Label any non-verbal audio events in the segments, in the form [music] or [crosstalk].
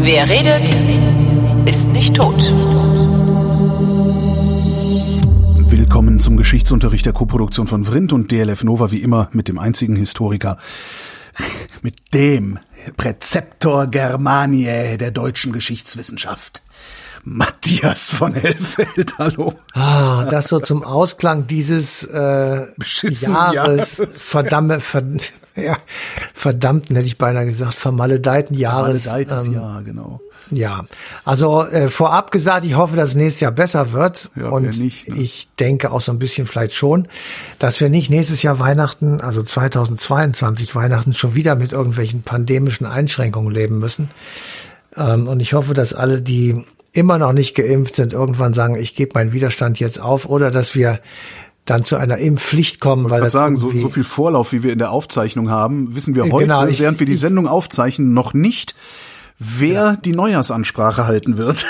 Wer redet, ist nicht tot. Willkommen zum Geschichtsunterricht der Koproduktion von Vrindt und DLF Nova, wie immer mit dem einzigen Historiker, [laughs] mit dem Präzeptor Germaniae der deutschen Geschichtswissenschaft. Matthias von Hellfeld, hallo. Ah, das so zum Ausklang dieses äh, Jahres, Jahres. Verdammt, verdammt, ja, verdammten hätte ich beinahe gesagt, vermaledeiten Jahres. Vermaledeites ähm, Jahr, genau. Ja, also äh, vorab gesagt, ich hoffe, dass es nächstes Jahr besser wird. Ja, und nicht, ne? ich denke auch so ein bisschen vielleicht schon, dass wir nicht nächstes Jahr Weihnachten, also 2022 Weihnachten, schon wieder mit irgendwelchen pandemischen Einschränkungen leben müssen. Ähm, und ich hoffe, dass alle, die immer noch nicht geimpft sind, irgendwann sagen, ich gebe meinen Widerstand jetzt auf oder dass wir dann zu einer Impfpflicht kommen, weil das sagen, so, so viel Vorlauf, wie wir in der Aufzeichnung haben, wissen wir heute, genau, ich, während wir die Sendung aufzeichnen, noch nicht, wer ja. die Neujahrsansprache halten wird.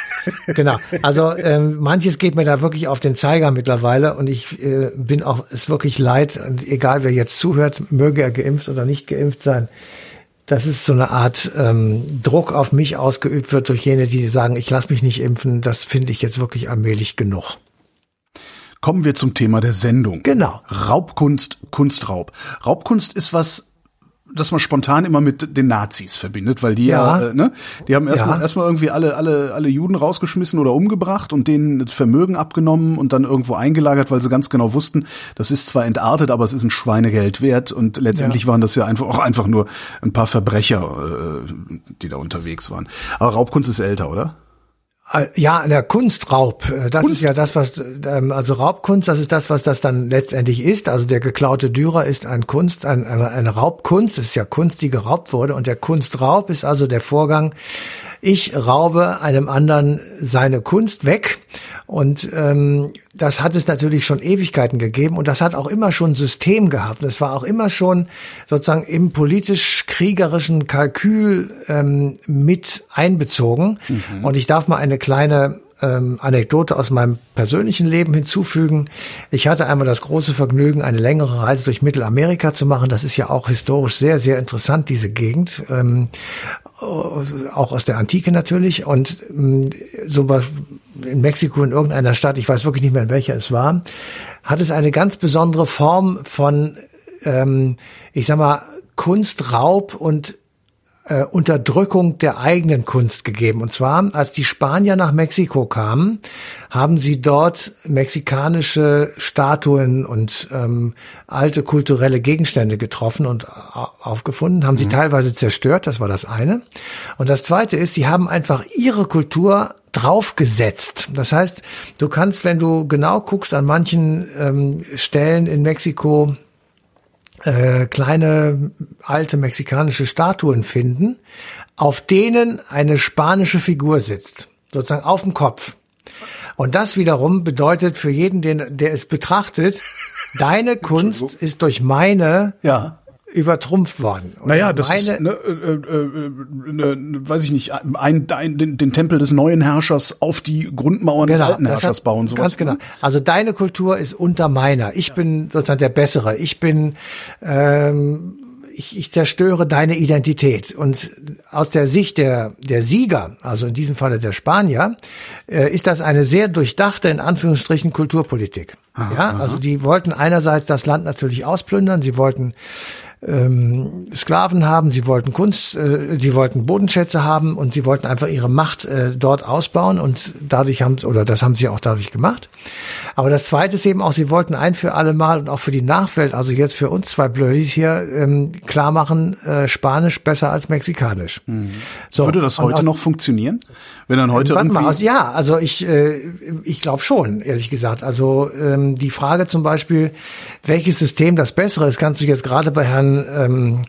[laughs] genau. Also ähm, manches geht mir da wirklich auf den Zeiger mittlerweile und ich äh, bin auch es wirklich leid und egal wer jetzt zuhört, möge er geimpft oder nicht geimpft sein. Das ist so eine Art ähm, Druck auf mich ausgeübt wird durch jene, die sagen, ich lasse mich nicht impfen. Das finde ich jetzt wirklich allmählich genug. Kommen wir zum Thema der Sendung. Genau. Raubkunst, Kunstraub. Raubkunst ist was, das man spontan immer mit den Nazis verbindet, weil die ja, ja äh, ne, die haben erstmal ja. erstmal irgendwie alle alle alle Juden rausgeschmissen oder umgebracht und denen Vermögen abgenommen und dann irgendwo eingelagert, weil sie ganz genau wussten, das ist zwar entartet, aber es ist ein Schweinegeld wert und letztendlich ja. waren das ja einfach auch einfach nur ein paar Verbrecher, äh, die da unterwegs waren. Aber Raubkunst ist älter, oder? Äh, ja, der Kunstraub, äh, das Kunst. ist ja das, was, ähm, also Raubkunst, das ist das, was das dann letztendlich ist. Also der geklaute Dürer ist ein Kunst, ein, eine, eine Raubkunst, es ist ja Kunst, die geraubt wurde. Und der Kunstraub ist also der Vorgang, ich raube einem anderen seine Kunst weg. Und ähm, das hat es natürlich schon Ewigkeiten gegeben und das hat auch immer schon System gehabt. Das war auch immer schon sozusagen im politisch-kriegerischen Kalkül ähm, mit einbezogen. Mhm. Und ich darf mal eine kleine ähm, Anekdote aus meinem persönlichen Leben hinzufügen. Ich hatte einmal das große Vergnügen, eine längere Reise durch Mittelamerika zu machen. Das ist ja auch historisch sehr, sehr interessant, diese Gegend. Ähm, auch aus der Antike natürlich. Und ähm, so in Mexiko, in irgendeiner Stadt, ich weiß wirklich nicht mehr, in welcher es war, hat es eine ganz besondere Form von, ähm, ich sag mal, Kunstraub und äh, Unterdrückung der eigenen Kunst gegeben. Und zwar, als die Spanier nach Mexiko kamen, haben sie dort mexikanische Statuen und ähm, alte kulturelle Gegenstände getroffen und aufgefunden, haben sie mhm. teilweise zerstört, das war das eine. Und das zweite ist, sie haben einfach ihre Kultur draufgesetzt. Das heißt, du kannst, wenn du genau guckst, an manchen ähm, Stellen in Mexiko äh, kleine alte mexikanische Statuen finden, auf denen eine spanische Figur sitzt, sozusagen auf dem Kopf. Und das wiederum bedeutet für jeden, den, der es betrachtet, [laughs] deine Kunst ist durch meine ja übertrumpft worden. Und naja, das ist, ne, äh, äh, äh, ne, weiß ich nicht, ein, ein, den, den Tempel des neuen Herrschers auf die Grundmauern genau, des alten Herrschers hat, bauen. Sowas, ganz genau. Ne? Also deine Kultur ist unter meiner. Ich ja. bin sozusagen der Bessere. Ich bin ähm, ich, ich zerstöre deine Identität. Und aus der Sicht der, der Sieger, also in diesem Falle der Spanier, äh, ist das eine sehr durchdachte, in Anführungsstrichen, Kulturpolitik. Aha, ja, also die wollten einerseits das Land natürlich ausplündern, sie wollten ähm, Sklaven haben, sie wollten Kunst, äh, sie wollten Bodenschätze haben und sie wollten einfach ihre Macht äh, dort ausbauen und dadurch haben oder das haben sie auch dadurch gemacht. Aber das Zweite ist eben auch, sie wollten ein für alle Mal und auch für die Nachwelt, also jetzt für uns zwei Blödis hier ähm, klar machen, äh, Spanisch besser als Mexikanisch. Mhm. So, Würde das heute aus, noch funktionieren, wenn dann heute irgendwie? Mal, also, ja, also ich äh, ich glaube schon, ehrlich gesagt. Also ähm, die Frage zum Beispiel, welches System das bessere ist, kannst du jetzt gerade bei Herrn ähm,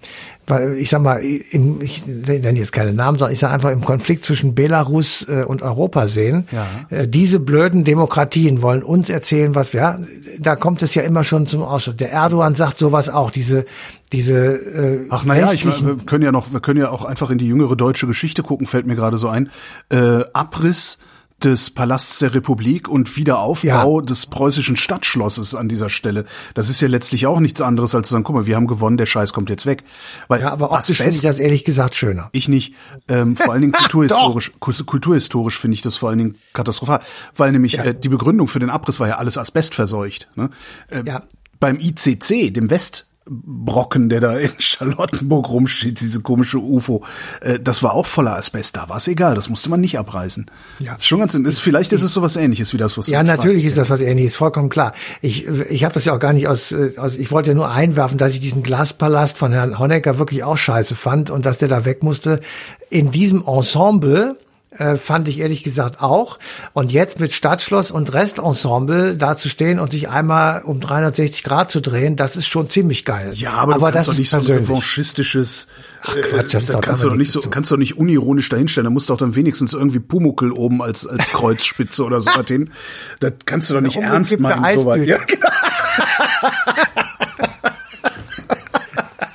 weil ich sag mal, im, ich nenne jetzt keine Namen, sondern ich sage einfach im Konflikt zwischen Belarus äh, und Europa sehen. Ja. Äh, diese blöden Demokratien wollen uns erzählen, was wir. Da kommt es ja immer schon zum Ausschluss. Der Erdogan sagt sowas auch. Diese diese. Äh, Ach naja, ich, wir können ja noch, wir können ja auch einfach in die jüngere deutsche Geschichte gucken. Fällt mir gerade so ein. Äh, Abriss des Palasts der Republik und Wiederaufbau ja. des preußischen Stadtschlosses an dieser Stelle. Das ist ja letztlich auch nichts anderes als zu sagen, guck mal, wir haben gewonnen, der Scheiß kommt jetzt weg. Weil ja, aber optisch finde ich das ehrlich gesagt schöner. Ich nicht. Ähm, vor allen Dingen [laughs] kulturhistorisch, kulturhistorisch finde ich das vor allen Dingen katastrophal, weil nämlich ja. äh, die Begründung für den Abriss war ja alles asbestverseucht. Ne? Äh, ja. Beim ICC, dem West Brocken, der da in Charlottenburg rumsteht, diese komische UFO, äh, das war auch voller Asbest. Da war es egal, das musste man nicht abreißen. Ja. ist schon ganz, ist, vielleicht ist es sowas ähnliches wie das, was Ja, natürlich ist das was ähnliches, vollkommen klar. Ich, ich habe das ja auch gar nicht aus, äh, aus, ich wollte ja nur einwerfen, dass ich diesen Glaspalast von Herrn Honecker wirklich auch scheiße fand und dass der da weg musste. In diesem Ensemble, äh, fand ich ehrlich gesagt auch. Und jetzt mit Stadtschloss und Restensemble da zu stehen und sich einmal um 360 Grad zu drehen, das ist schon ziemlich geil. Ja, aber, aber du kannst doch nicht so ein revanchistisches, Ach Quatsch, das äh, da kannst du doch nicht so, kannst du doch nicht unironisch dahinstellen. Da musst du doch dann wenigstens irgendwie Pumuckel oben als, als [laughs] Kreuzspitze oder so was hin. Das kannst du doch nicht ernst meinen, sowas. Ja, genau. [laughs]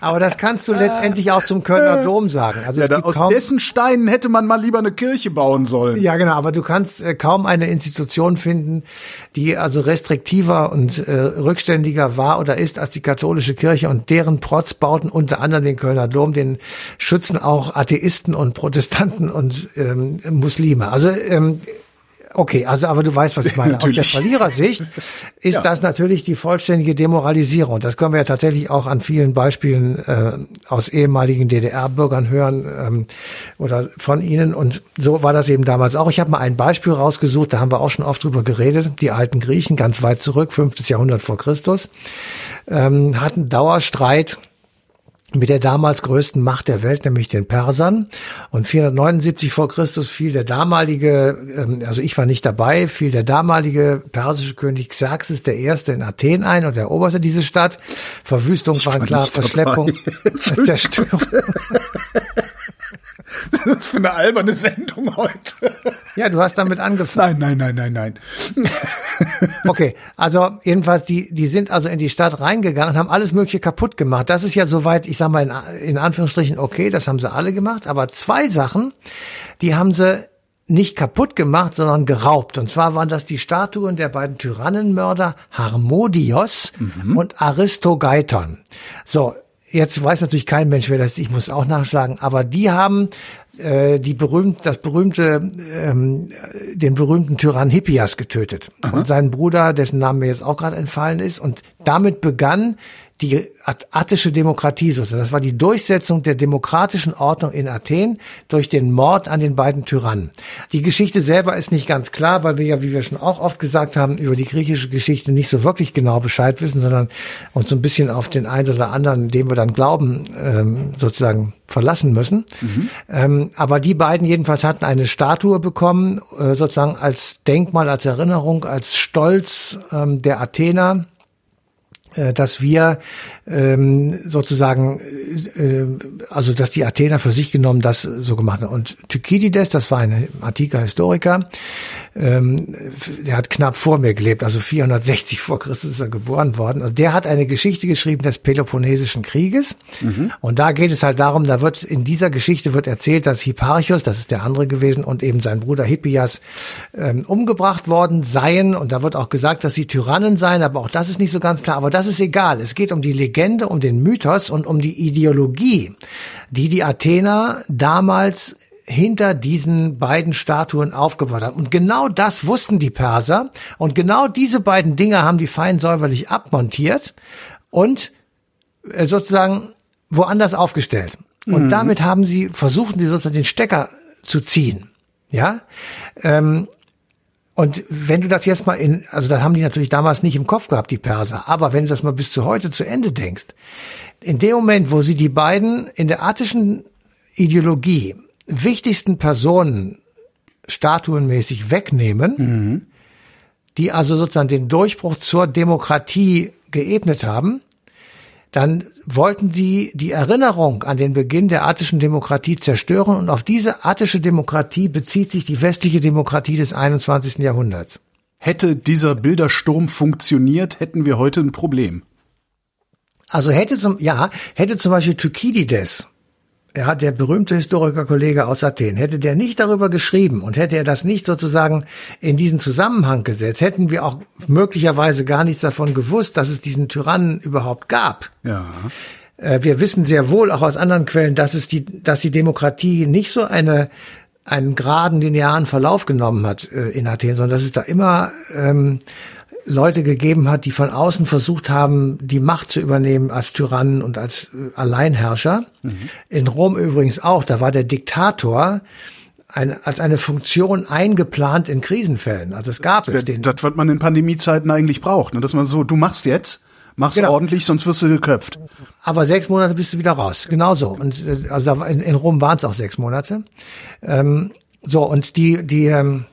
Aber das kannst du letztendlich auch zum Kölner Dom sagen. Also ja, aus dessen Steinen hätte man mal lieber eine Kirche bauen sollen. Ja, genau. Aber du kannst äh, kaum eine Institution finden, die also restriktiver und äh, rückständiger war oder ist als die katholische Kirche und deren Protzbauten, unter anderem den Kölner Dom, den schützen auch Atheisten und Protestanten und ähm, Muslime. Also ähm, Okay, also aber du weißt, was ich meine. Aus der Verlierersicht ist ja. das natürlich die vollständige Demoralisierung. Das können wir ja tatsächlich auch an vielen Beispielen äh, aus ehemaligen DDR-Bürgern hören ähm, oder von ihnen. Und so war das eben damals auch. Ich habe mal ein Beispiel rausgesucht, da haben wir auch schon oft drüber geredet. Die alten Griechen, ganz weit zurück, fünftes Jahrhundert vor Christus, ähm, hatten Dauerstreit mit der damals größten Macht der Welt, nämlich den Persern. Und 479 vor Christus fiel der damalige, ähm, also ich war nicht dabei, fiel der damalige persische König Xerxes der Erste in Athen ein und eroberte diese Stadt. Verwüstung ich war klar, Verschleppung, [laughs] Zerstörung. Das ist für eine alberne Sendung heute. Ja, du hast damit angefangen. Nein, nein, nein, nein, nein. [laughs] Okay, also jedenfalls, die, die sind also in die Stadt reingegangen und haben alles Mögliche kaputt gemacht. Das ist ja soweit, ich sag mal in, in Anführungsstrichen, okay, das haben sie alle gemacht. Aber zwei Sachen, die haben sie nicht kaputt gemacht, sondern geraubt. Und zwar waren das die Statuen der beiden Tyrannenmörder Harmodios mhm. und Aristogeiton. So, jetzt weiß natürlich kein Mensch, wer das ist, ich muss auch nachschlagen, aber die haben äh, die berühmt, das berühmte, ähm, den berühmten Tyrann Hippias getötet Aha. und seinen Bruder, dessen Name mir jetzt auch gerade entfallen ist. Und damit begann die attische Demokratie sozusagen. Das war die Durchsetzung der demokratischen Ordnung in Athen durch den Mord an den beiden Tyrannen. Die Geschichte selber ist nicht ganz klar, weil wir ja, wie wir schon auch oft gesagt haben, über die griechische Geschichte nicht so wirklich genau Bescheid wissen, sondern uns so ein bisschen auf den einen oder anderen, dem wir dann glauben, ähm, sozusagen verlassen müssen. Mhm. Ähm, aber die beiden jedenfalls hatten eine Statue bekommen, äh, sozusagen als Denkmal, als Erinnerung, als Stolz ähm, der Athener dass wir ähm, sozusagen, äh, also dass die Athener für sich genommen das so gemacht haben. Und Thukydides, das war ein antiker Historiker, ähm, der hat knapp vor mir gelebt, also 460 vor Christus ist er geboren worden. Also der hat eine Geschichte geschrieben des Peloponnesischen Krieges. Mhm. Und da geht es halt darum, da wird in dieser Geschichte wird erzählt, dass Hipparchus, das ist der andere gewesen, und eben sein Bruder Hippias ähm, umgebracht worden seien. Und da wird auch gesagt, dass sie Tyrannen seien, aber auch das ist nicht so ganz klar. Aber das ist egal. Es geht um die Legende, um den Mythos und um die Ideologie, die die Athener damals hinter diesen beiden Statuen aufgebaut haben. Und genau das wussten die Perser. Und genau diese beiden Dinge haben die fein säuberlich abmontiert und äh, sozusagen woanders aufgestellt. Und mhm. damit haben sie, versuchen sie sozusagen den Stecker zu ziehen. Ja, ähm, und wenn du das jetzt mal in, also da haben die natürlich damals nicht im Kopf gehabt, die Perser, aber wenn du das mal bis zu heute zu Ende denkst, in dem Moment, wo sie die beiden in der attischen Ideologie wichtigsten Personen statuenmäßig wegnehmen, mhm. die also sozusagen den Durchbruch zur Demokratie geebnet haben, dann wollten sie die Erinnerung an den Beginn der attischen Demokratie zerstören und auf diese attische Demokratie bezieht sich die westliche Demokratie des 21. Jahrhunderts. Hätte dieser Bildersturm funktioniert, hätten wir heute ein Problem. Also hätte zum, ja, hätte zum Beispiel Thukydides ja, der berühmte Historikerkollege aus Athen, hätte der nicht darüber geschrieben und hätte er das nicht sozusagen in diesen Zusammenhang gesetzt, hätten wir auch möglicherweise gar nichts davon gewusst, dass es diesen Tyrannen überhaupt gab. Ja. Äh, wir wissen sehr wohl auch aus anderen Quellen, dass es die, dass die Demokratie nicht so eine einen geraden linearen Verlauf genommen hat äh, in Athen, sondern dass es da immer ähm, Leute gegeben hat, die von außen versucht haben, die Macht zu übernehmen als Tyrannen und als äh, Alleinherrscher. Mhm. In Rom übrigens auch, da war der Diktator eine, als eine Funktion eingeplant in Krisenfällen. Also es gab es den. Das, was man in Pandemiezeiten eigentlich braucht, ne? dass man so, du machst jetzt, mach's genau. ordentlich, sonst wirst du geköpft. Aber sechs Monate bist du wieder raus. Genauso. Und äh, also in, in Rom waren es auch sechs Monate. Ähm, so und die die ähm,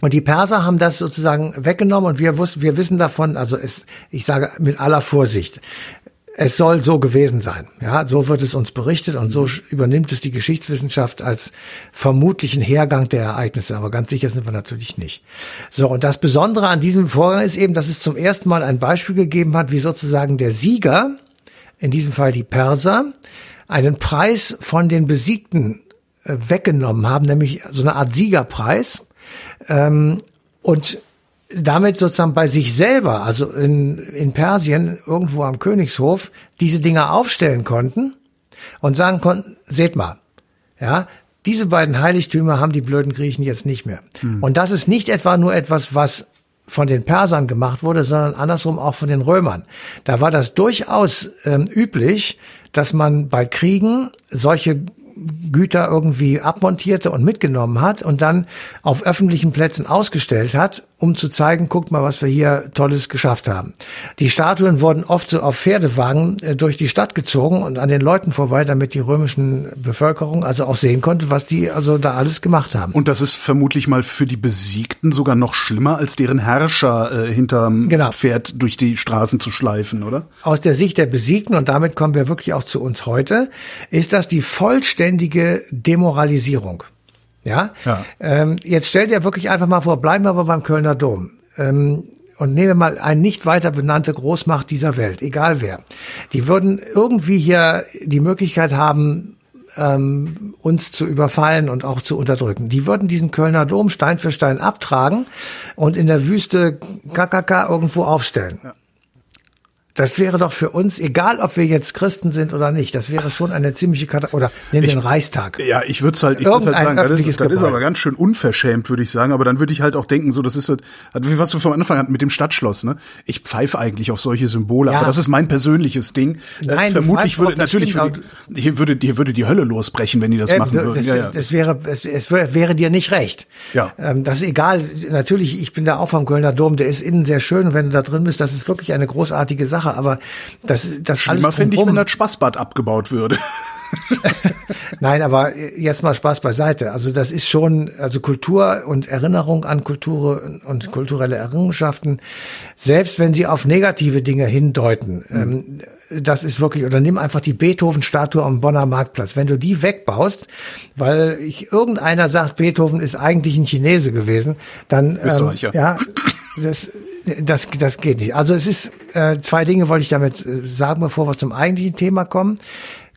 und die Perser haben das sozusagen weggenommen und wir wussten, wir wissen davon, also es, ich sage mit aller Vorsicht, es soll so gewesen sein. Ja, so wird es uns berichtet und so übernimmt es die Geschichtswissenschaft als vermutlichen Hergang der Ereignisse. Aber ganz sicher sind wir natürlich nicht. So, und das Besondere an diesem Vorgang ist eben, dass es zum ersten Mal ein Beispiel gegeben hat, wie sozusagen der Sieger, in diesem Fall die Perser, einen Preis von den Besiegten äh, weggenommen haben, nämlich so eine Art Siegerpreis. Ähm, und damit sozusagen bei sich selber, also in, in Persien, irgendwo am Königshof, diese Dinger aufstellen konnten und sagen konnten, seht mal, ja, diese beiden Heiligtümer haben die blöden Griechen jetzt nicht mehr. Hm. Und das ist nicht etwa nur etwas, was von den Persern gemacht wurde, sondern andersrum auch von den Römern. Da war das durchaus ähm, üblich, dass man bei Kriegen solche Güter irgendwie abmontierte und mitgenommen hat und dann auf öffentlichen Plätzen ausgestellt hat, um zu zeigen, guckt mal, was wir hier Tolles geschafft haben. Die Statuen wurden oft so auf Pferdewagen äh, durch die Stadt gezogen und an den Leuten vorbei, damit die römischen Bevölkerung also auch sehen konnte, was die also da alles gemacht haben. Und das ist vermutlich mal für die Besiegten sogar noch schlimmer, als deren Herrscher äh, hinterm genau. Pferd durch die Straßen zu schleifen, oder? Aus der Sicht der Besiegten, und damit kommen wir wirklich auch zu uns heute, ist das die vollständige Demoralisierung. Ja. ja. Ähm, jetzt stell dir wirklich einfach mal vor, bleiben wir aber beim Kölner Dom. Ähm, und nehmen wir mal eine nicht weiter benannte Großmacht dieser Welt, egal wer. Die würden irgendwie hier die Möglichkeit haben, ähm, uns zu überfallen und auch zu unterdrücken. Die würden diesen Kölner Dom Stein für Stein abtragen und in der Wüste KKK irgendwo aufstellen. Ja. Das wäre doch für uns, egal ob wir jetzt Christen sind oder nicht, das wäre schon eine ziemliche Katastrophe. Oder nehmen wir den Reichstag. Ja, ich würde halt, ich würde halt sagen, das, ist, das ist aber ganz schön unverschämt, würde ich sagen. Aber dann würde ich halt auch denken, so, das ist halt, wie was du vom Anfang hatten mit dem Stadtschloss, ne? Ich pfeife eigentlich auf solche Symbole, ja. aber das ist mein persönliches Ding. Äh, Nein, äh, vermutlich würde, natürlich würde, hier würde, hier würde die Hölle losbrechen, wenn die das äh, machen würden. Das, ja, ja. das wäre, es, es wäre dir nicht recht. Ja. Ähm, das ist egal. Natürlich, ich bin da auch vom Kölner Dom, der ist innen sehr schön. Und wenn du da drin bist, das ist wirklich eine großartige Sache. Aber das, das Schlimmer fände ich, wenn das Spaßbad abgebaut würde. [laughs] Nein, aber jetzt mal Spaß beiseite. Also das ist schon, also Kultur und Erinnerung an Kultur und kulturelle Errungenschaften, selbst wenn sie auf negative Dinge hindeuten, mhm. ähm, das ist wirklich, oder nimm einfach die Beethoven-Statue am Bonner Marktplatz. Wenn du die wegbaust, weil ich, irgendeiner sagt, Beethoven ist eigentlich ein Chinese gewesen, dann ähm, ja, das, das, das geht nicht. Also es ist, äh, zwei Dinge wollte ich damit äh, sagen, bevor wir zum eigentlichen Thema kommen.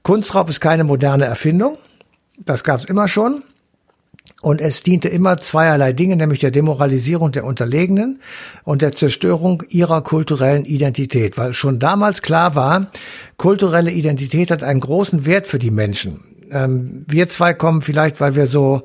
Kunstraub ist keine moderne Erfindung. Das gab es immer schon. Und es diente immer zweierlei Dinge, nämlich der Demoralisierung der Unterlegenen und der Zerstörung ihrer kulturellen Identität. Weil schon damals klar war, kulturelle Identität hat einen großen Wert für die Menschen. Ähm, wir zwei kommen vielleicht, weil wir so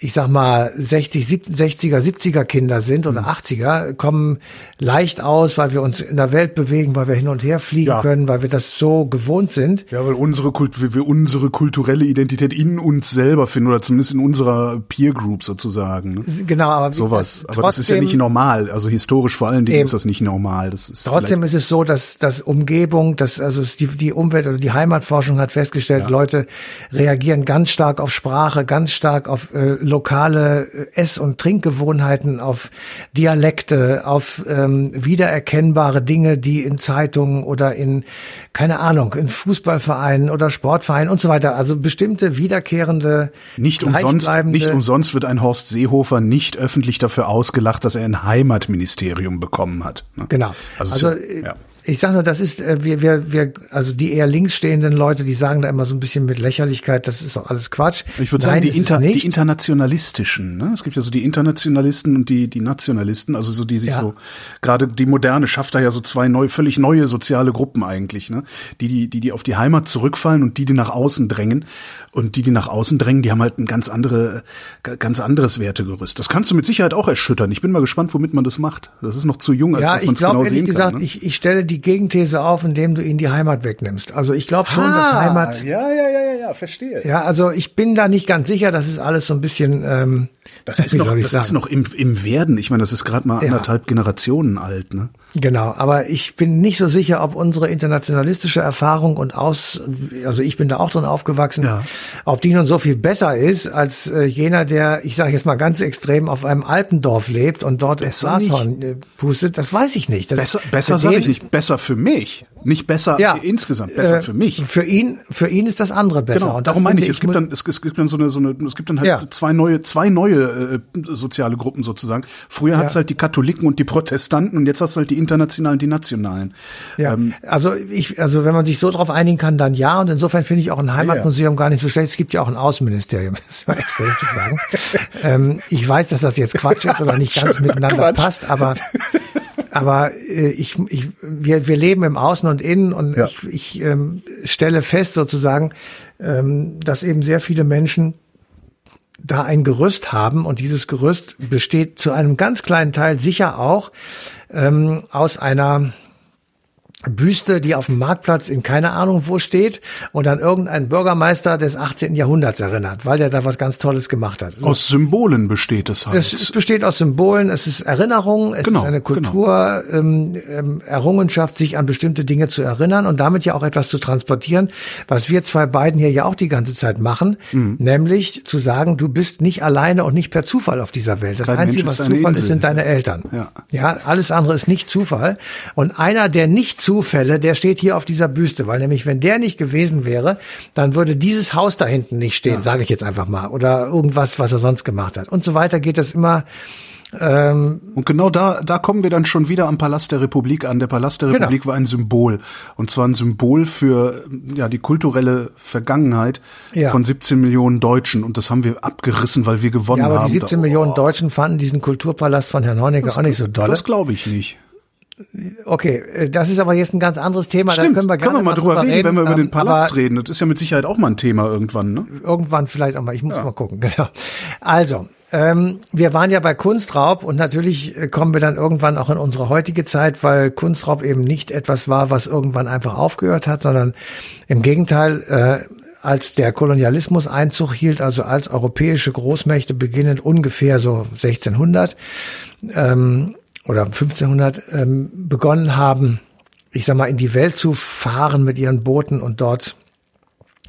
ich sag mal, 60, 60er, 70er Kinder sind oder 80er, mhm. kommen leicht aus, weil wir uns in der Welt bewegen, weil wir hin und her fliegen ja. können, weil wir das so gewohnt sind. Ja, weil unsere Kult wir unsere kulturelle Identität in uns selber finden oder zumindest in unserer Peer Group sozusagen. Ne? Genau, aber sowas. aber das ist ja nicht normal. Also historisch vor allen Dingen eben, ist das nicht normal. Das ist trotzdem ist es so, dass dass Umgebung, dass also die, die Umwelt oder die Heimatforschung hat festgestellt, ja. Leute reagieren ganz stark auf Sprache, ganz stark auf äh, lokale Ess- und Trinkgewohnheiten, auf Dialekte, auf ähm, wiedererkennbare Dinge, die in Zeitungen oder in, keine Ahnung, in Fußballvereinen oder Sportvereinen und so weiter, also bestimmte wiederkehrende, nicht umsonst, nicht umsonst wird ein Horst Seehofer nicht öffentlich dafür ausgelacht, dass er ein Heimatministerium bekommen hat. Ne? Genau. Also, also ja ich sage nur, das ist, äh, wir, wir, wir, also die eher links stehenden Leute, die sagen da immer so ein bisschen mit Lächerlichkeit, das ist doch alles Quatsch. Ich würde sagen, die, Inter, die internationalistischen. Ne? Es gibt ja so die Internationalisten und die, die Nationalisten, also so die sich ja. so, gerade die Moderne schafft da ja so zwei neu, völlig neue soziale Gruppen eigentlich, ne? Die, die, die, die auf die Heimat zurückfallen und die, die nach außen drängen. Und die, die nach außen drängen, die haben halt ein ganz andere, ganz anderes Wertegerüst. Das kannst du mit Sicherheit auch erschüttern. Ich bin mal gespannt, womit man das macht. Das ist noch zu jung, als ja, dass man es genau sehen gesagt, kann. Ne? Ich, ich stelle die Gegenthese auf, indem du ihnen die Heimat wegnimmst. Also ich glaube schon, dass Heimat. Ja, ja, ja, ja, ja, verstehe. Ja, also ich bin da nicht ganz sicher. Das ist alles so ein bisschen. Ähm, das ist noch, das sagen? ist noch im, im Werden. Ich meine, das ist gerade mal ja. anderthalb Generationen alt, ne? Genau, aber ich bin nicht so sicher, ob unsere internationalistische Erfahrung und aus, also ich bin da auch drin aufgewachsen, ja. ob die nun so viel besser ist als äh, jener, der, ich sage jetzt mal ganz extrem, auf einem Alpendorf lebt und dort besser ins Nashorn äh, pustet. Das weiß ich nicht. Das, besser besser sage ich nicht, besser für mich, nicht besser ja, insgesamt, besser äh, für mich. Für ihn, für ihn ist das andere besser. Genau, darum meine ich, es gibt dann, es, es, gibt dann so eine, so eine, es gibt dann halt ja. zwei neue, zwei neue äh, soziale Gruppen sozusagen. Früher ja. hat's halt die Katholiken und die Protestanten und jetzt hast du halt die internationalen, die nationalen. Ja, ähm, also ich, also wenn man sich so drauf einigen kann, dann ja. Und insofern finde ich auch ein Heimatmuseum gar nicht so schlecht. Es gibt ja auch ein Außenministerium, [laughs] das war extra zu sagen. [laughs] ähm, ich weiß, dass das jetzt Quatsch ist oder nicht ganz miteinander Quatsch. passt, aber [laughs] aber äh, ich, ich, wir, wir leben im Außen und Innen und ja. ich, ich ähm, stelle fest sozusagen, ähm, dass eben sehr viele Menschen da ein Gerüst haben und dieses Gerüst besteht zu einem ganz kleinen Teil sicher auch ähm, aus einer Büste, die auf dem Marktplatz in keine Ahnung wo steht und an irgendeinen Bürgermeister des 18. Jahrhunderts erinnert, weil der da was ganz Tolles gemacht hat. Aus Symbolen besteht es halt. Es besteht aus Symbolen, es ist Erinnerung, es genau, ist eine Kultur, genau. ähm, ähm, Errungenschaft, sich an bestimmte Dinge zu erinnern und damit ja auch etwas zu transportieren, was wir zwei beiden hier ja auch die ganze Zeit machen, mhm. nämlich zu sagen, du bist nicht alleine und nicht per Zufall auf dieser Welt. Das Kein Einzige, was Zufall Insel. ist, sind deine Eltern. Ja. ja, alles andere ist nicht Zufall. Und einer, der nicht Zufälle, der steht hier auf dieser Büste, weil nämlich wenn der nicht gewesen wäre, dann würde dieses Haus da hinten nicht stehen, ja. sage ich jetzt einfach mal, oder irgendwas, was er sonst gemacht hat. Und so weiter geht das immer. Ähm, und genau da, da kommen wir dann schon wieder am Palast der Republik an. Der Palast der genau. Republik genau. war ein Symbol. Und zwar ein Symbol für ja, die kulturelle Vergangenheit ja. von 17 Millionen Deutschen. Und das haben wir abgerissen, weil wir gewonnen haben. Ja, aber die 17 da, Millionen oh. Deutschen fanden diesen Kulturpalast von Herrn Honecker auch nicht so doll. Das glaube ich nicht. Okay, äh, das ist aber jetzt ein ganz anderes Thema. Stimmt, da können wir, gerne können wir mal drüber reden, reden, wenn wir über den ähm, Palast reden. Das ist ja mit Sicherheit auch mal ein Thema irgendwann, ne? Irgendwann vielleicht auch mal. Ich muss ja. mal gucken, [laughs] genau. Also, ähm, wir waren ja bei Kunstraub und natürlich äh, kommen wir dann irgendwann auch in unsere heutige Zeit, weil Kunstraub eben nicht etwas war, was irgendwann einfach aufgehört hat, sondern im Gegenteil, äh, als der Kolonialismus Einzug hielt, also als europäische Großmächte beginnend ungefähr so 1600, ähm, oder 1500 ähm, begonnen haben, ich sag mal, in die Welt zu fahren mit ihren Booten und dort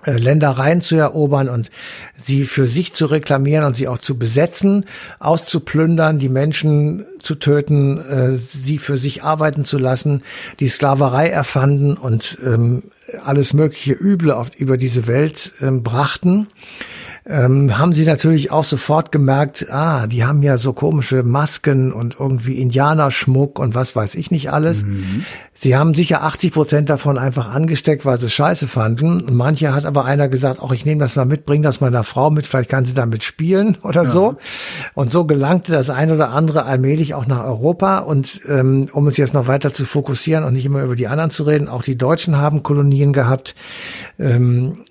äh, Ländereien zu erobern und sie für sich zu reklamieren und sie auch zu besetzen, auszuplündern, die Menschen zu töten, äh, sie für sich arbeiten zu lassen, die Sklaverei erfanden und ähm, alles mögliche Üble auf, über diese Welt ähm, brachten ähm, haben sie natürlich auch sofort gemerkt, ah, die haben ja so komische Masken und irgendwie Indianerschmuck und was weiß ich nicht alles. Mhm. Sie haben sicher 80 Prozent davon einfach angesteckt, weil sie scheiße fanden. Und manche hat aber einer gesagt, auch ich nehme das mal mit, bring das meiner Frau mit, vielleicht kann sie damit spielen [laughs] oder ja. so. Und so gelangte das ein oder andere allmählich auch nach Europa. Und ähm, um es jetzt noch weiter zu fokussieren und nicht immer über die anderen zu reden, auch die Deutschen haben Kolonien gehabt. Ähm,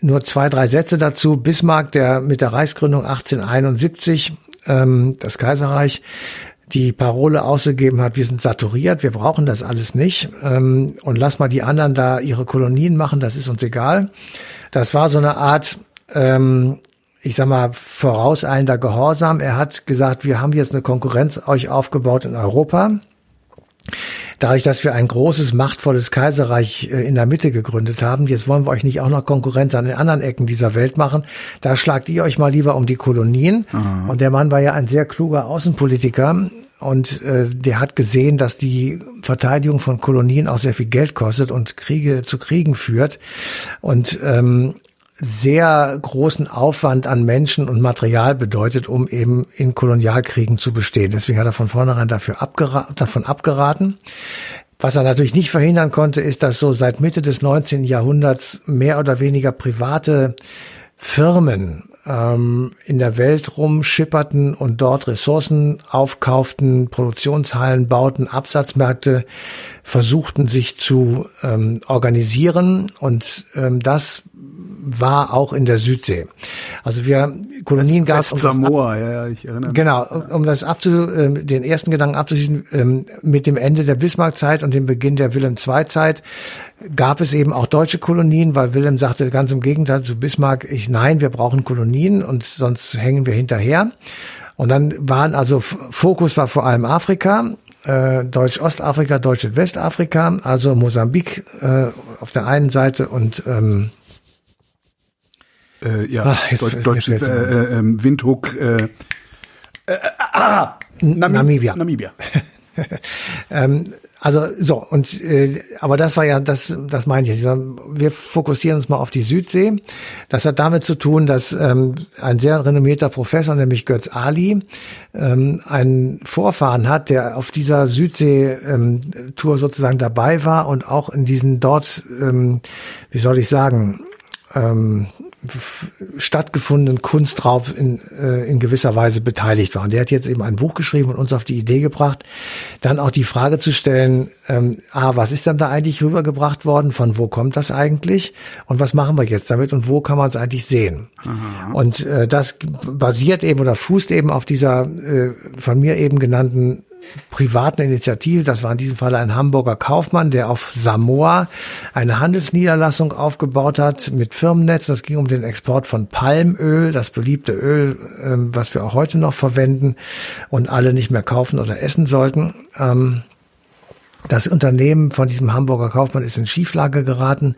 nur zwei, drei Sätze dazu. Bismarck, der mit der Reichsgründung 1871 ähm, das Kaiserreich die Parole ausgegeben hat, wir sind saturiert, wir brauchen das alles nicht ähm, und lass mal die anderen da ihre Kolonien machen, das ist uns egal. Das war so eine Art, ähm, ich sag mal, vorauseilender Gehorsam. Er hat gesagt, wir haben jetzt eine Konkurrenz euch aufgebaut in Europa. Dadurch, dass wir ein großes, machtvolles Kaiserreich äh, in der Mitte gegründet haben, jetzt wollen wir euch nicht auch noch Konkurrenz an den anderen Ecken dieser Welt machen. Da schlagt ihr euch mal lieber um die Kolonien. Aha. Und der Mann war ja ein sehr kluger Außenpolitiker. Und äh, der hat gesehen, dass die Verteidigung von Kolonien auch sehr viel Geld kostet und Kriege zu Kriegen führt. Und ähm, sehr großen Aufwand an Menschen und Material bedeutet, um eben in Kolonialkriegen zu bestehen. Deswegen hat er von vornherein dafür abgera davon abgeraten. Was er natürlich nicht verhindern konnte, ist, dass so seit Mitte des 19. Jahrhunderts mehr oder weniger private Firmen ähm, in der Welt rumschipperten und dort Ressourcen aufkauften, Produktionshallen bauten, Absatzmärkte versuchten sich zu ähm, organisieren und ähm, das war auch in der Südsee. Also wir Kolonien gab es. Um Samoa, ja, ja, ich erinnere mich. Genau, um das abzu, äh, den ersten Gedanken abzuschließen, ähm, mit dem Ende der Bismarck-Zeit und dem Beginn der Wilhelm II-Zeit gab es eben auch deutsche Kolonien, weil Wilhelm sagte ganz im Gegenteil zu Bismarck, ich nein, wir brauchen Kolonien und sonst hängen wir hinterher. Und dann waren also Fokus war vor allem Afrika, äh, Deutsch-Ostafrika, Deutsch-Westafrika, also Mosambik äh, auf der einen Seite und ähm, äh, ja, Ach, jetzt, Deutsch, Deutsch äh, äh, ähm, Windhoek, äh, äh, ah, Namib Namibia. Namibia. [laughs] [laughs] ähm, also so und äh, aber das war ja das das meine ich. Wir fokussieren uns mal auf die Südsee. Das hat damit zu tun, dass ähm, ein sehr renommierter Professor, nämlich Götz Ali, ähm, einen Vorfahren hat, der auf dieser Südsee-Tour ähm, sozusagen dabei war und auch in diesen dort, ähm, wie soll ich sagen, ähm, stattgefundenen Kunstraub in, äh, in gewisser Weise beteiligt war. Und der hat jetzt eben ein Buch geschrieben und uns auf die Idee gebracht, dann auch die Frage zu stellen, ähm, ah, was ist denn da eigentlich rübergebracht worden, von wo kommt das eigentlich und was machen wir jetzt damit und wo kann man es eigentlich sehen? Aha. Und äh, das basiert eben oder fußt eben auf dieser äh, von mir eben genannten privaten Initiative. Das war in diesem Fall ein Hamburger Kaufmann, der auf Samoa eine Handelsniederlassung aufgebaut hat mit Firmennetz. Das ging um den Export von Palmöl, das beliebte Öl, ähm, was wir auch heute noch verwenden und alle nicht mehr kaufen oder essen sollten. Das Unternehmen von diesem Hamburger Kaufmann ist in Schieflage geraten.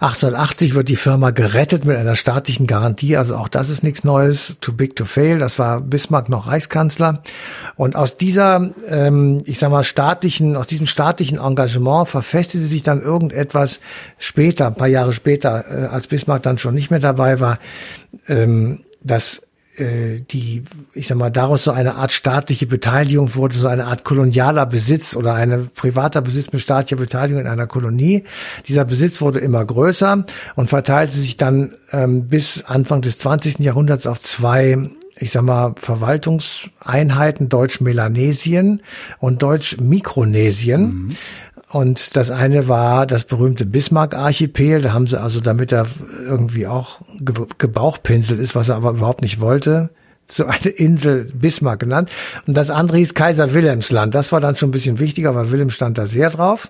1880 wird die Firma gerettet mit einer staatlichen Garantie. Also auch das ist nichts Neues. Too big to fail. Das war Bismarck noch Reichskanzler. Und aus dieser, ähm, ich sag mal, staatlichen, aus diesem staatlichen Engagement verfestigte sich dann irgendetwas später, ein paar Jahre später, äh, als Bismarck dann schon nicht mehr dabei war, ähm, dass die, ich sag mal, daraus so eine Art staatliche Beteiligung wurde, so eine Art kolonialer Besitz oder eine privater Besitz mit staatlicher Beteiligung in einer Kolonie. Dieser Besitz wurde immer größer und verteilte sich dann ähm, bis Anfang des 20. Jahrhunderts auf zwei ich sag mal, Verwaltungseinheiten Deutsch-Melanesien und Deutsch-Mikronesien. Mhm. Und das eine war das berühmte Bismarck-Archipel. Da haben sie also, damit er irgendwie auch gebauchpinselt ist, was er aber überhaupt nicht wollte, so eine Insel Bismarck genannt. Und das andere hieß Kaiser Wilhelmsland. Das war dann schon ein bisschen wichtiger, weil Wilhelm stand da sehr drauf.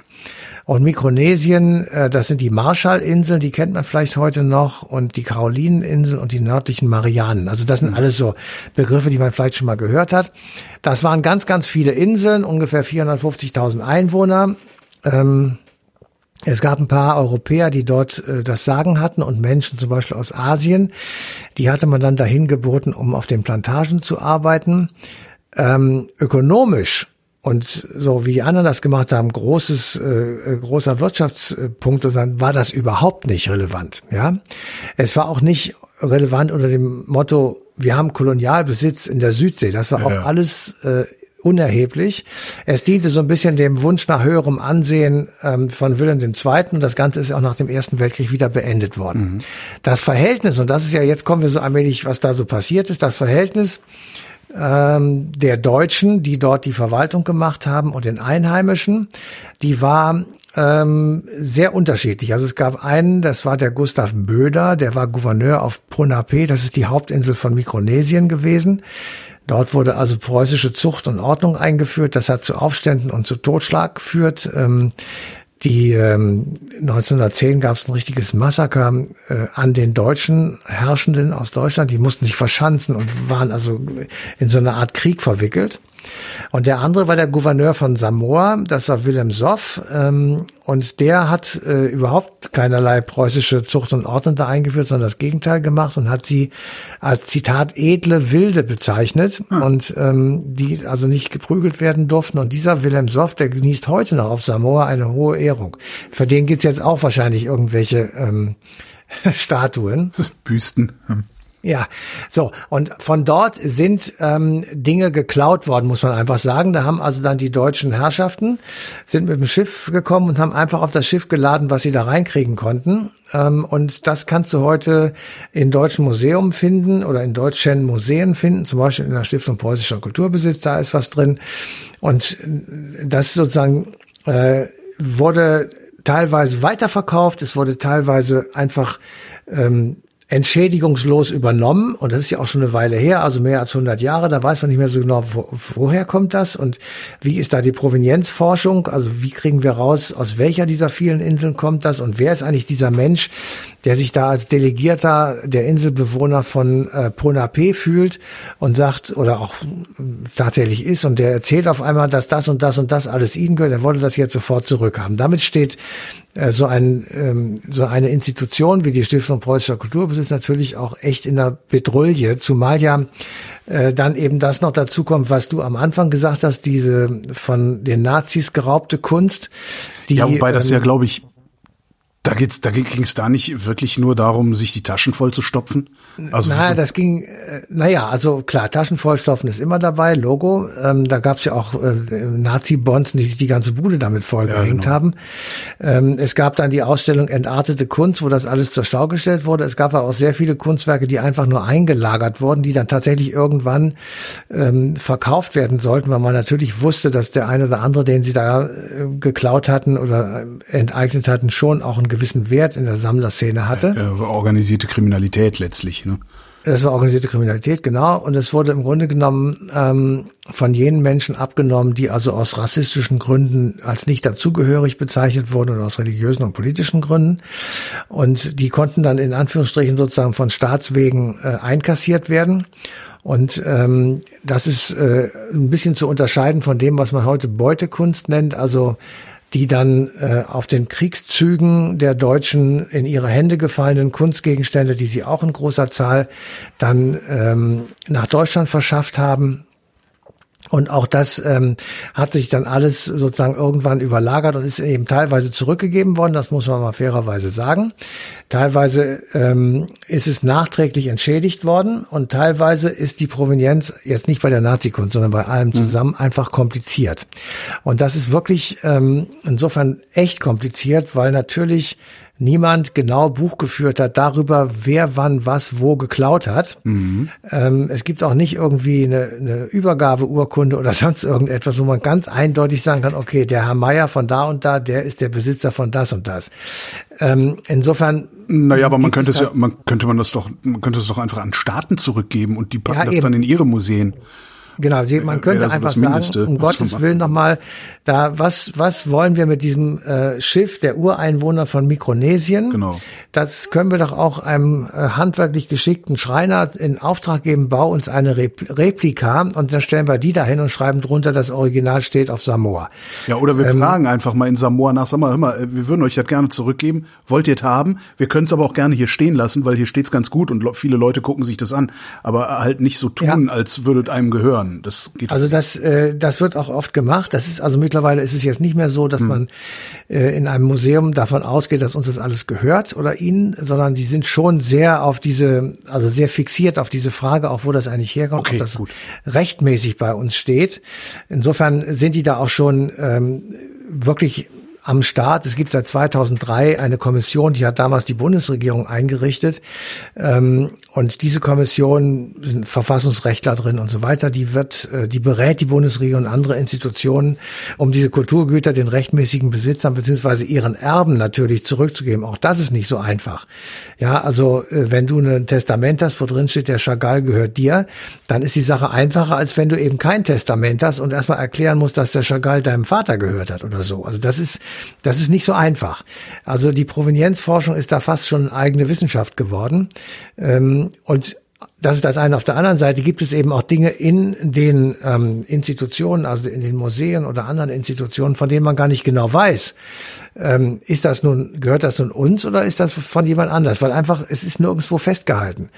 Und Mikronesien, äh, das sind die Marshallinseln, die kennt man vielleicht heute noch, und die Karolineninseln und die nördlichen Marianen. Also das sind mhm. alles so Begriffe, die man vielleicht schon mal gehört hat. Das waren ganz, ganz viele Inseln, ungefähr 450.000 Einwohner. Ähm, es gab ein paar Europäer, die dort äh, das Sagen hatten und Menschen zum Beispiel aus Asien. Die hatte man dann dahin geboten, um auf den Plantagen zu arbeiten. Ähm, ökonomisch und so wie die anderen das gemacht haben, großes, äh, äh großer Wirtschaftspunkt, dann war das überhaupt nicht relevant. Ja, es war auch nicht relevant unter dem Motto, wir haben Kolonialbesitz in der Südsee. Das war ja. auch alles äh, unerheblich. Es diente so ein bisschen dem Wunsch nach höherem Ansehen ähm, von Wilhelm II. Und das Ganze ist auch nach dem Ersten Weltkrieg wieder beendet worden. Mhm. Das Verhältnis, und das ist ja, jetzt kommen wir so allmählich, was da so passiert ist, das Verhältnis ähm, der Deutschen, die dort die Verwaltung gemacht haben und den Einheimischen, die war ähm, sehr unterschiedlich. Also es gab einen, das war der Gustav Böder, der war Gouverneur auf Ponape, das ist die Hauptinsel von Mikronesien gewesen. Dort wurde also preußische Zucht und Ordnung eingeführt. Das hat zu Aufständen und zu Totschlag geführt. Ähm, die ähm, 1910 gab es ein richtiges Massaker äh, an den deutschen Herrschenden aus Deutschland. Die mussten sich verschanzen und waren also in so eine Art Krieg verwickelt. Und der andere war der Gouverneur von Samoa, das war Wilhelm Soff. Ähm, und der hat äh, überhaupt keinerlei preußische Zucht und Ordnung da eingeführt, sondern das Gegenteil gemacht und hat sie als Zitat edle Wilde bezeichnet hm. und ähm, die also nicht geprügelt werden durften. Und dieser Wilhelm Soff, der genießt heute noch auf Samoa eine hohe Ehrung. Für den gibt's jetzt auch wahrscheinlich irgendwelche ähm, [laughs] Statuen. Büsten. Ja, so und von dort sind ähm, Dinge geklaut worden, muss man einfach sagen. Da haben also dann die deutschen Herrschaften sind mit dem Schiff gekommen und haben einfach auf das Schiff geladen, was sie da reinkriegen konnten. Ähm, und das kannst du heute in deutschen Museum finden oder in deutschen Museen finden, zum Beispiel in der Stiftung Preußischer Kulturbesitz. Da ist was drin und das sozusagen äh, wurde teilweise weiterverkauft. Es wurde teilweise einfach ähm, entschädigungslos übernommen. Und das ist ja auch schon eine Weile her, also mehr als 100 Jahre, da weiß man nicht mehr so genau, wo, woher kommt das und wie ist da die Provenienzforschung, also wie kriegen wir raus, aus welcher dieser vielen Inseln kommt das? Und wer ist eigentlich dieser Mensch, der sich da als Delegierter der Inselbewohner von äh, Ponape fühlt und sagt, oder auch tatsächlich ist? Und der erzählt auf einmal, dass das und das und das alles ihnen gehört, er wollte das jetzt sofort zurückhaben. Damit steht so, ein, ähm, so eine Institution wie die Stiftung Preußischer Kulturbesitz natürlich auch echt in der Petrouille, zumal ja äh, dann eben das noch dazu kommt, was du am Anfang gesagt hast, diese von den Nazis geraubte Kunst. Die, ja, wobei das ähm, ja, glaube ich, da geht's, da ging es da nicht wirklich nur darum, sich die Taschen voll zu stopfen. Also naja, das ging, äh, naja, also klar, Taschen vollstopfen ist immer dabei, Logo. Ähm, da gab's ja auch äh, Nazi-Bonds, die sich die ganze Bude damit vollgehängt ja, genau. haben. Ähm, es gab dann die Ausstellung Entartete Kunst, wo das alles zur Schau gestellt wurde. Es gab aber auch sehr viele Kunstwerke, die einfach nur eingelagert wurden, die dann tatsächlich irgendwann ähm, verkauft werden sollten, weil man natürlich wusste, dass der eine oder andere, den sie da äh, geklaut hatten oder äh, enteignet hatten, schon auch ein gewissen Wert in der Sammlerszene hatte. Äh, organisierte Kriminalität letztlich. Ne? Das war organisierte Kriminalität, genau. Und es wurde im Grunde genommen ähm, von jenen Menschen abgenommen, die also aus rassistischen Gründen als nicht dazugehörig bezeichnet wurden oder aus religiösen und politischen Gründen. Und die konnten dann in Anführungsstrichen sozusagen von Staatswegen äh, einkassiert werden. Und ähm, das ist äh, ein bisschen zu unterscheiden von dem, was man heute Beutekunst nennt. Also die dann äh, auf den Kriegszügen der Deutschen in ihre Hände gefallenen Kunstgegenstände, die sie auch in großer Zahl dann ähm, nach Deutschland verschafft haben, und auch das ähm, hat sich dann alles sozusagen irgendwann überlagert und ist eben teilweise zurückgegeben worden, das muss man mal fairerweise sagen. Teilweise ähm, ist es nachträglich entschädigt worden und teilweise ist die Provenienz jetzt nicht bei der Nazi-Kunst, sondern bei allem mhm. zusammen mhm. einfach kompliziert. Und das ist wirklich ähm, insofern echt kompliziert, weil natürlich niemand genau Buch geführt hat darüber, wer wann was wo geklaut hat. Mhm. Ähm, es gibt auch nicht irgendwie eine, eine Übergabeurkunde oder [laughs] sonst irgendetwas, wo man ganz eindeutig sagen kann, okay, der Herr Meier von da und da, der ist der Besitzer von das und das. Ähm, insofern. Naja, aber man könnte es ja, man könnte man das doch, man könnte es doch einfach an Staaten zurückgeben und die packen ja, das eben. dann in ihre Museen. Genau, man könnte einfach sagen, um Gottes Willen nochmal, da, was, was wollen wir mit diesem äh, Schiff der Ureinwohner von Mikronesien? Genau. Das können wir doch auch einem äh, handwerklich geschickten Schreiner in Auftrag geben, bau uns eine Replika und dann stellen wir die dahin und schreiben drunter, das Original steht auf Samoa. Ja, oder wir ähm, fragen einfach mal in Samoa nach, sag mal, hör mal, wir würden euch das gerne zurückgeben, wollt ihr es haben? Wir können es aber auch gerne hier stehen lassen, weil hier steht's ganz gut und viele Leute gucken sich das an, aber halt nicht so tun, ja. als würde es einem gehören hören. Das geht also das, äh, das wird auch oft gemacht. Das ist also mittlerweile ist es jetzt nicht mehr so, dass hm. man äh, in einem Museum davon ausgeht, dass uns das alles gehört oder ihnen, sondern die sind schon sehr auf diese, also sehr fixiert auf diese Frage, auch wo das eigentlich herkommt, okay, ob das gut. rechtmäßig bei uns steht. Insofern sind die da auch schon ähm, wirklich am Start. Es gibt seit 2003 eine Kommission, die hat damals die Bundesregierung eingerichtet. Ähm, und diese Kommission sind Verfassungsrechtler drin und so weiter. Die wird, äh, die berät die Bundesregierung und andere Institutionen, um diese Kulturgüter den rechtmäßigen Besitzern beziehungsweise ihren Erben natürlich zurückzugeben. Auch das ist nicht so einfach. Ja, also äh, wenn du ein Testament hast, wo drin steht, der Chagall gehört dir, dann ist die Sache einfacher, als wenn du eben kein Testament hast und erstmal erklären musst, dass der Chagall deinem Vater gehört hat oder so. Also das ist das ist nicht so einfach. Also die Provenienzforschung ist da fast schon eigene Wissenschaft geworden. Ähm, und das ist das eine. Auf der anderen Seite gibt es eben auch Dinge in den ähm, Institutionen, also in den Museen oder anderen Institutionen, von denen man gar nicht genau weiß, ähm, ist das nun, gehört das nun uns oder ist das von jemand anders? Weil einfach, es ist nirgendwo festgehalten.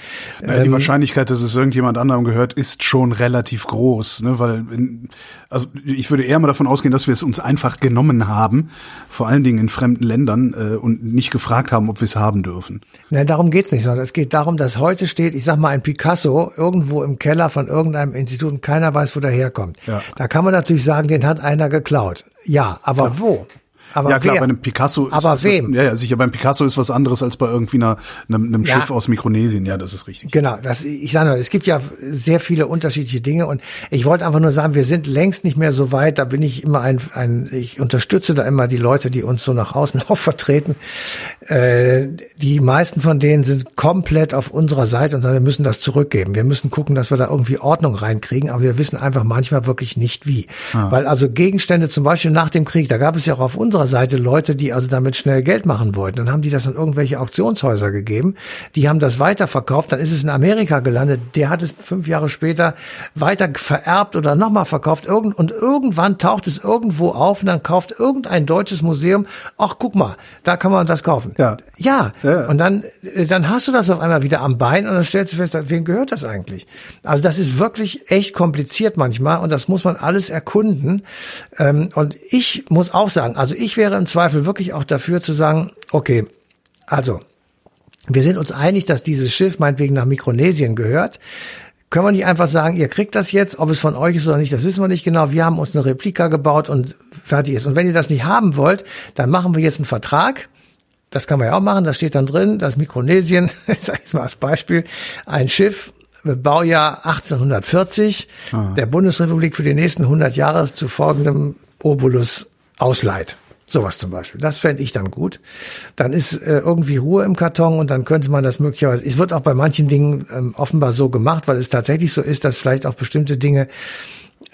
Naja, die ähm, Wahrscheinlichkeit, dass es irgendjemand anderem gehört, ist schon relativ groß, ne? weil, in, also ich würde eher mal davon ausgehen, dass wir es uns einfach genommen haben, vor allen Dingen in fremden Ländern äh, und nicht gefragt haben, ob wir es haben dürfen. Nein, darum geht's nicht, sondern es geht darum, dass heute steht, ich sag mal, ein Picasso irgendwo im Keller von irgendeinem Institut und keiner weiß, wo der herkommt. Ja. Da kann man natürlich sagen, den hat einer geklaut. Ja, aber ja. wo? Aber ja klar, wer? bei einem Picasso ist Aber wem? Ja, ja, sicher, beim Picasso ist was anderes als bei irgendwie einer, einem, einem ja. Schiff aus Mikronesien. Ja, das ist richtig. Genau, das, ich sage nur, es gibt ja sehr viele unterschiedliche Dinge und ich wollte einfach nur sagen, wir sind längst nicht mehr so weit. Da bin ich immer ein, ein ich unterstütze da immer die Leute, die uns so nach außen [laughs] auch vertreten. Äh, die meisten von denen sind komplett auf unserer Seite und sagen, wir müssen das zurückgeben. Wir müssen gucken, dass wir da irgendwie Ordnung reinkriegen, aber wir wissen einfach manchmal wirklich nicht wie. Ah. Weil also Gegenstände zum Beispiel nach dem Krieg, da gab es ja auch auf unserer unserer Seite Leute, die also damit schnell Geld machen wollten. Dann haben die das an irgendwelche Auktionshäuser gegeben. Die haben das weiterverkauft. Dann ist es in Amerika gelandet. Der hat es fünf Jahre später weiter vererbt oder nochmal verkauft. und irgendwann taucht es irgendwo auf und dann kauft irgendein deutsches Museum. Ach, guck mal, da kann man das kaufen. Ja. Ja. ja. Und dann, dann hast du das auf einmal wieder am Bein und dann stellst du fest, wem gehört das eigentlich? Also das ist wirklich echt kompliziert manchmal und das muss man alles erkunden. Ähm, und ich muss auch sagen, also ich ich wäre im Zweifel wirklich auch dafür zu sagen, okay, also, wir sind uns einig, dass dieses Schiff meinetwegen nach Mikronesien gehört. Können wir nicht einfach sagen, ihr kriegt das jetzt, ob es von euch ist oder nicht, das wissen wir nicht genau. Wir haben uns eine Replika gebaut und fertig ist. Und wenn ihr das nicht haben wollt, dann machen wir jetzt einen Vertrag. Das kann man ja auch machen. Da steht dann drin, dass Mikronesien, [laughs] ich sage jetzt mal als Beispiel, ein Schiff Baujahr 1840 ah. der Bundesrepublik für die nächsten 100 Jahre zu folgendem Obolus ausleiht. Sowas zum Beispiel. Das fände ich dann gut. Dann ist äh, irgendwie Ruhe im Karton und dann könnte man das möglicherweise. Es wird auch bei manchen Dingen ähm, offenbar so gemacht, weil es tatsächlich so ist, dass vielleicht auch bestimmte Dinge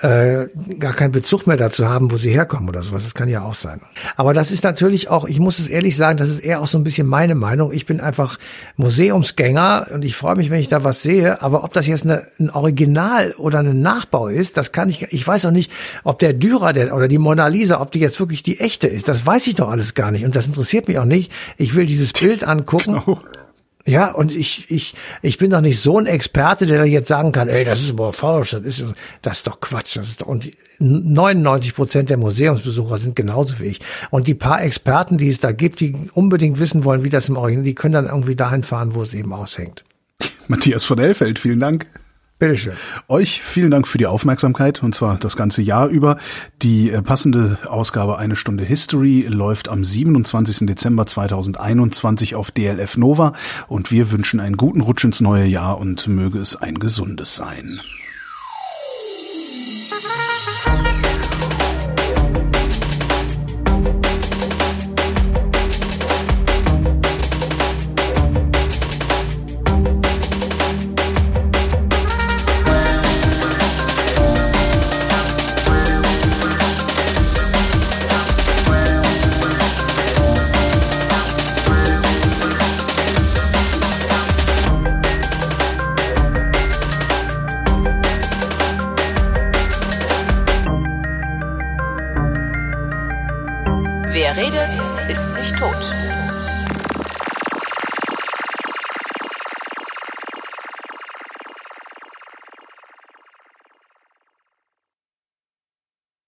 äh, gar keinen Bezug mehr dazu haben, wo sie herkommen oder sowas. Das kann ja auch sein. Aber das ist natürlich auch, ich muss es ehrlich sagen, das ist eher auch so ein bisschen meine Meinung. Ich bin einfach Museumsgänger und ich freue mich, wenn ich da was sehe. Aber ob das jetzt eine, ein Original oder ein Nachbau ist, das kann ich, ich weiß auch nicht, ob der Dürer der, oder die Mona Lisa, ob die jetzt wirklich die echte ist. Das weiß ich doch alles gar nicht und das interessiert mich auch nicht. Ich will dieses Bild angucken. Genau. Ja, und ich, ich, ich bin doch nicht so ein Experte, der da jetzt sagen kann, ey, das ist aber falsch, das ist, das ist doch Quatsch. Das ist doch, und 99 Prozent der Museumsbesucher sind genauso wie ich. Und die paar Experten, die es da gibt, die unbedingt wissen wollen, wie das im Original, die können dann irgendwie dahin fahren, wo es eben aushängt. Matthias von Elfeld, vielen Dank. Bitteschön. Euch vielen Dank für die Aufmerksamkeit und zwar das ganze Jahr über. Die äh, passende Ausgabe Eine Stunde History läuft am 27. Dezember 2021 auf DLF Nova und wir wünschen einen guten Rutsch ins neue Jahr und möge es ein gesundes sein.